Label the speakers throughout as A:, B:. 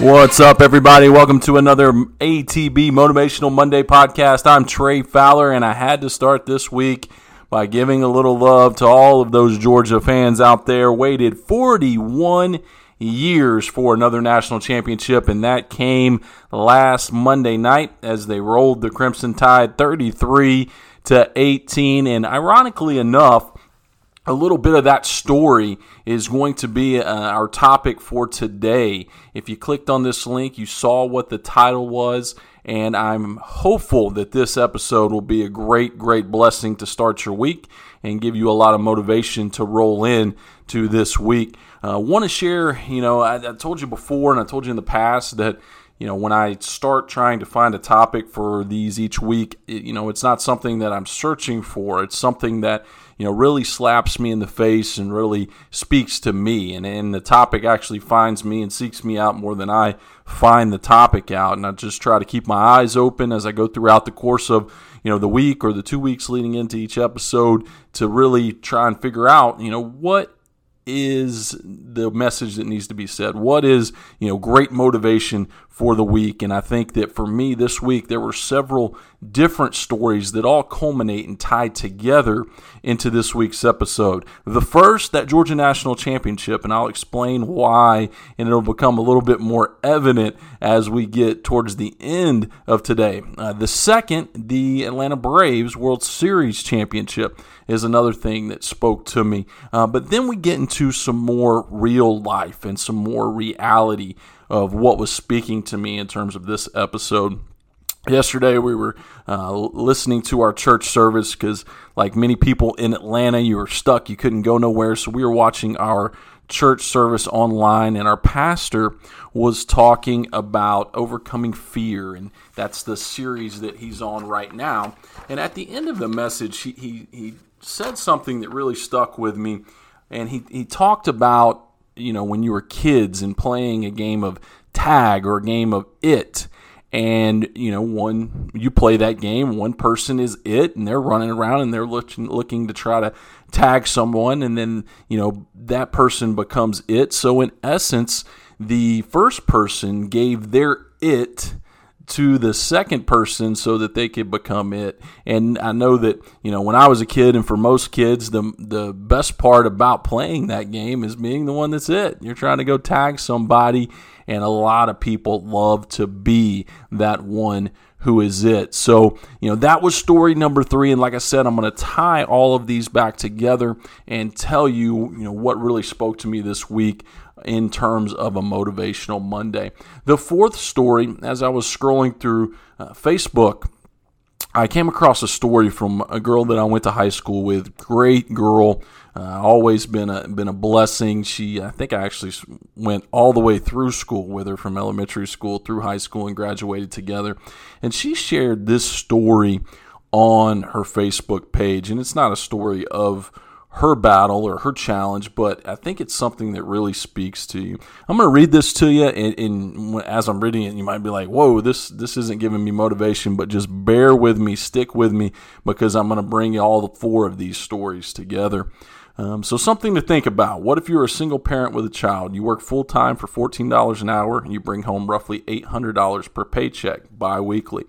A: What's up, everybody? Welcome to another ATB Motivational Monday podcast. I'm Trey Fowler, and I had to start this week by giving a little love to all of those Georgia fans out there. Waited 41 years for another national championship, and that came last Monday night as they rolled the Crimson Tide 33 to 18. And ironically enough, a little bit of that story is going to be uh, our topic for today. If you clicked on this link, you saw what the title was, and I'm hopeful that this episode will be a great, great blessing to start your week and give you a lot of motivation to roll in to this week. Uh, Want to share, you know, I, I told you before and I told you in the past that you know, when I start trying to find a topic for these each week, it, you know, it's not something that I'm searching for. It's something that, you know, really slaps me in the face and really speaks to me. And, and the topic actually finds me and seeks me out more than I find the topic out. And I just try to keep my eyes open as I go throughout the course of, you know, the week or the two weeks leading into each episode to really try and figure out, you know, what is the message that needs to be said? What is, you know, great motivation for the week? And I think that for me this week, there were several different stories that all culminate and tie together into this week's episode. The first, that Georgia National Championship, and I'll explain why, and it'll become a little bit more evident as we get towards the end of today. Uh, the second, the Atlanta Braves World Series Championship is another thing that spoke to me. Uh, but then we get into some more real life and some more reality of what was speaking to me in terms of this episode. Yesterday, we were uh, listening to our church service because, like many people in Atlanta, you were stuck, you couldn't go nowhere. So, we were watching our church service online, and our pastor was talking about overcoming fear, and that's the series that he's on right now. And at the end of the message, he, he, he said something that really stuck with me, and he, he talked about you know when you were kids and playing a game of tag or a game of it. And you know one you play that game one person is it and they're running around and they're looking looking to try to tag someone. And then you know that person becomes it. So in essence the first person gave their it to the second person so that they could become it. And I know that, you know, when I was a kid and for most kids, the the best part about playing that game is being the one that's it. You're trying to go tag somebody and a lot of people love to be that one who is it. So, you know, that was story number 3 and like I said, I'm going to tie all of these back together and tell you, you know, what really spoke to me this week in terms of a motivational Monday. The fourth story, as I was scrolling through uh, Facebook, I came across a story from a girl that I went to high school with. Great girl, uh, always been a been a blessing. She, I think, I actually went all the way through school with her from elementary school through high school and graduated together. And she shared this story on her Facebook page, and it's not a story of her battle or her challenge, but I think it's something that really speaks to you. I'm going to read this to you, and, and, as I'm reading it, you might be like, "Whoa, this this isn't giving me motivation," but just bear with me, stick with me, because I'm going to bring you all the four of these stories together. Um, so, something to think about. What if you're a single parent with a child? You work full time for $14 an hour, and you bring home roughly $800 per paycheck bi weekly.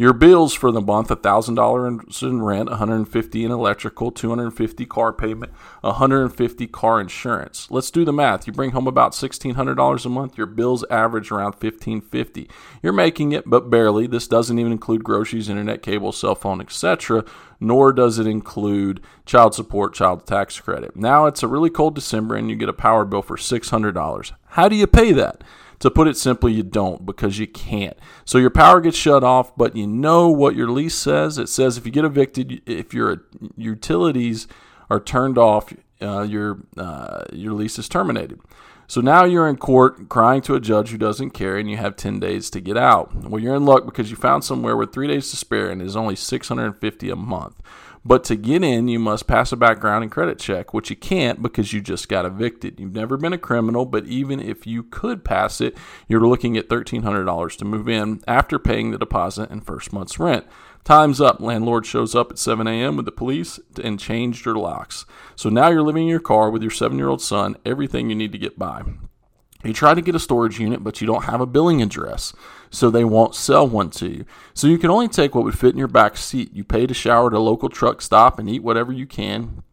A: Your bills for the month: $1,000 in rent, 150 in electrical, 250 car payment, 150 car insurance. Let's do the math. You bring home about $1,600 a month. Your bills average around 1550. You're making it, but barely. This doesn't even include groceries, internet, cable, cell phone, etc. Nor does it include child support, child tax credit. Now it's a really cold December, and you get a power bill for $600. How do you pay that? To put it simply, you don't because you can't. So your power gets shut off, but you know what your lease says. It says if you get evicted, if your utilities are turned off, uh, your uh, your lease is terminated. So now you're in court crying to a judge who doesn't care, and you have 10 days to get out. Well, you're in luck because you found somewhere with three days to spare, and is only 650 a month. But to get in, you must pass a background and credit check, which you can't because you just got evicted. You've never been a criminal, but even if you could pass it, you're looking at $1,300 to move in after paying the deposit and first month's rent. Time's up. Landlord shows up at 7 a.m. with the police and changed your locks. So now you're living in your car with your seven year old son, everything you need to get by. You try to get a storage unit, but you don't have a billing address, so they won't sell one to you. So you can only take what would fit in your back seat. You pay to shower at a local truck stop and eat whatever you can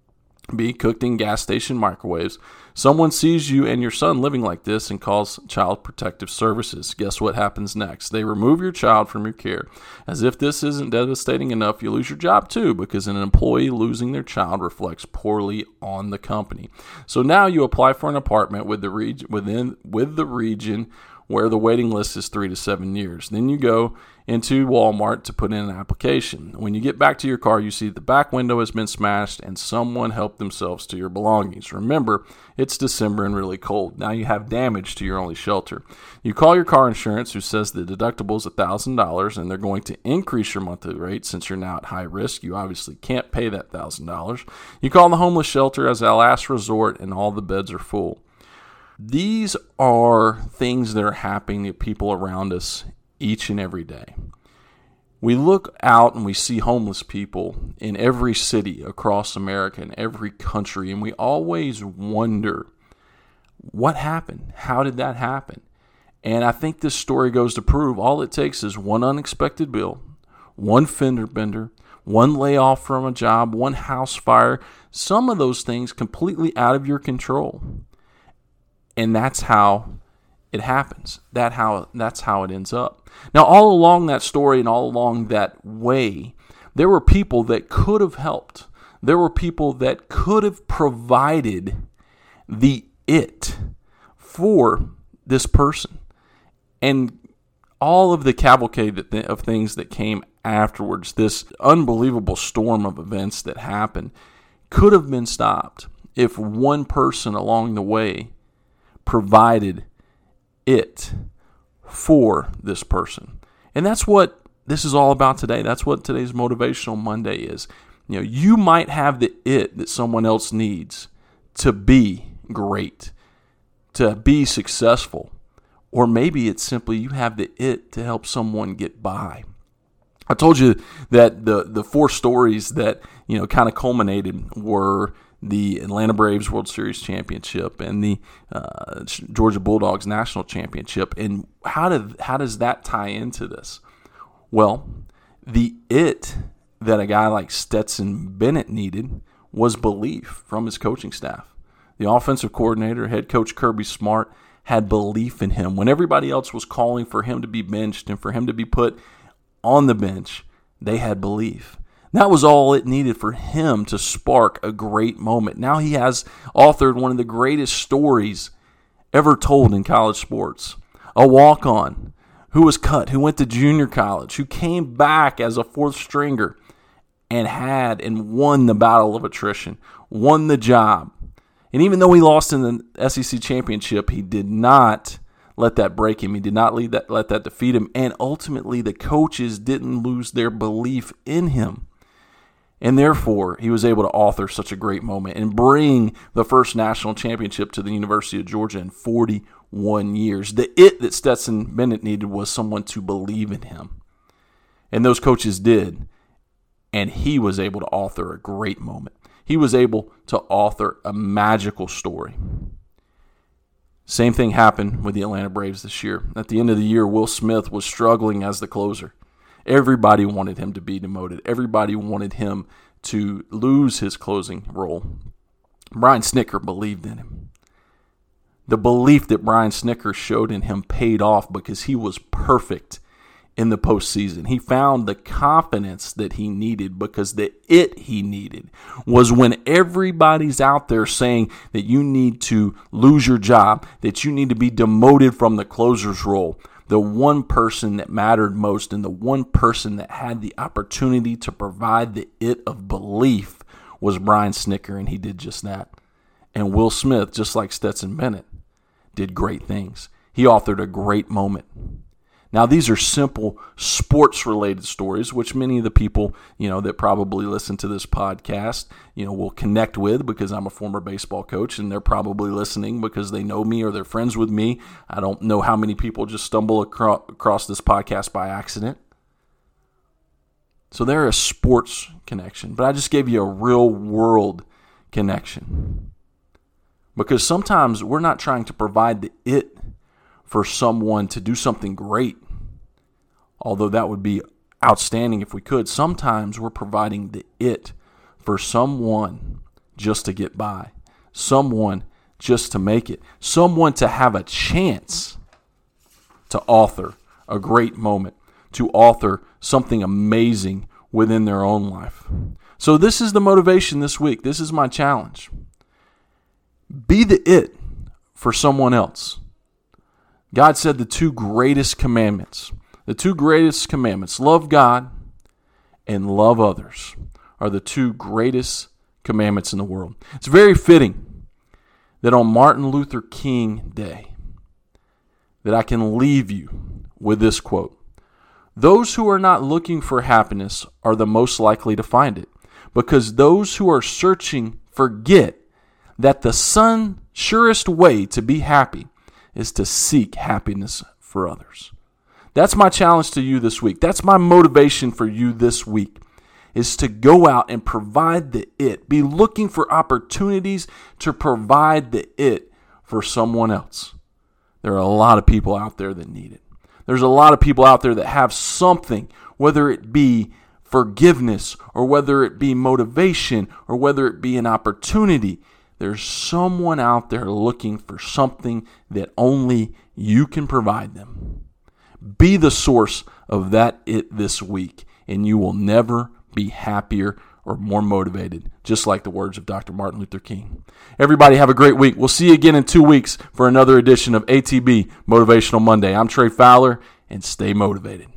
A: be cooked in gas station microwaves. Someone sees you and your son living like this and calls Child Protective Services. Guess what happens next? They remove your child from your care. As if this isn't devastating enough, you lose your job too because an employee losing their child reflects poorly on the company. So now you apply for an apartment with the region within with the region where the waiting list is 3 to 7 years. Then you go into Walmart to put in an application. When you get back to your car, you see the back window has been smashed and someone helped themselves to your belongings. Remember, it's December and really cold. Now you have damage to your only shelter. You call your car insurance, who says the deductible is $1,000 and they're going to increase your monthly rate since you're now at high risk. You obviously can't pay that $1,000. You call the homeless shelter as a last resort and all the beds are full. These are things that are happening to people around us each and every day. We look out and we see homeless people in every city across America and every country, and we always wonder what happened? How did that happen? And I think this story goes to prove all it takes is one unexpected bill, one fender bender, one layoff from a job, one house fire, some of those things completely out of your control. And that's how it happens. That how that's how it ends up. Now, all along that story and all along that way, there were people that could have helped. There were people that could have provided the it for this person. And all of the cavalcade of things that came afterwards, this unbelievable storm of events that happened, could have been stopped if one person along the way provided it for this person. And that's what this is all about today. That's what today's motivational Monday is. You know, you might have the it that someone else needs to be great, to be successful, or maybe it's simply you have the it to help someone get by. I told you that the the four stories that you know kind of culminated were the Atlanta Braves World Series championship and the uh, Georgia Bulldogs national championship. And how did how does that tie into this? Well, the it that a guy like Stetson Bennett needed was belief from his coaching staff. The offensive coordinator, head coach Kirby Smart, had belief in him when everybody else was calling for him to be benched and for him to be put on the bench. They had belief. That was all it needed for him to spark a great moment. Now he has authored one of the greatest stories ever told in college sports. A walk on who was cut, who went to junior college, who came back as a fourth stringer and had and won the battle of attrition, won the job. And even though he lost in the SEC championship, he did not let that break him. He did not that, let that defeat him. And ultimately, the coaches didn't lose their belief in him. And therefore, he was able to author such a great moment and bring the first national championship to the University of Georgia in 41 years. The it that Stetson Bennett needed was someone to believe in him. And those coaches did. And he was able to author a great moment. He was able to author a magical story. Same thing happened with the Atlanta Braves this year. At the end of the year, Will Smith was struggling as the closer. Everybody wanted him to be demoted. Everybody wanted him to lose his closing role. Brian Snitker believed in him. The belief that Brian Snitker showed in him paid off because he was perfect in the postseason. He found the confidence that he needed because the it he needed was when everybody's out there saying that you need to lose your job, that you need to be demoted from the closer's role the one person that mattered most and the one person that had the opportunity to provide the it of belief was Brian Snitker, and he did just that. And Will Smith, just like Stetson Bennett, did great things. He authored a great moment. Now, these are simple sports related stories, which many of the people, you know, that probably listen to this podcast, you know, will connect with because I'm a former baseball coach and they're probably listening because they know me or they're friends with me. I don't know how many people just stumble across, this podcast by accident. So they're a sports connection, but I just gave you a real world connection. Because sometimes we're not trying to provide the it for someone to do something great, although that would be outstanding if we could. Sometimes we're providing the it for someone just to get by, someone just to make it, someone to have a chance to author a great moment, to author something amazing within their own life. So, this is the motivation this week. This is my challenge. Be the it for someone else. God said the two greatest commandments, the two greatest commandments, love God and love others, are the two greatest commandments in the world. It's very fitting that on Martin Luther King Day that I can leave you with this quote. Those who are not looking for happiness are the most likely to find it, because those who are searching forget that the sun surest way to be happy is to seek happiness for others. That's my challenge to you this week. That's my motivation for you this week is to go out and provide the it. Be looking for opportunities to provide the it for someone else. There are a lot of people out there that need it. There's a lot of people out there that have something, whether it be forgiveness or whether it be motivation or whether it be an opportunity. There's someone out there looking for something that only you can provide them. Be the source of that it this week, and you will never be happier or more motivated, just like the words of Dr. Martin Luther King. Everybody have a great week. We'll see you again in two weeks for another edition of ATB Motivational Monday. I'm Trey Fowler, and stay motivated.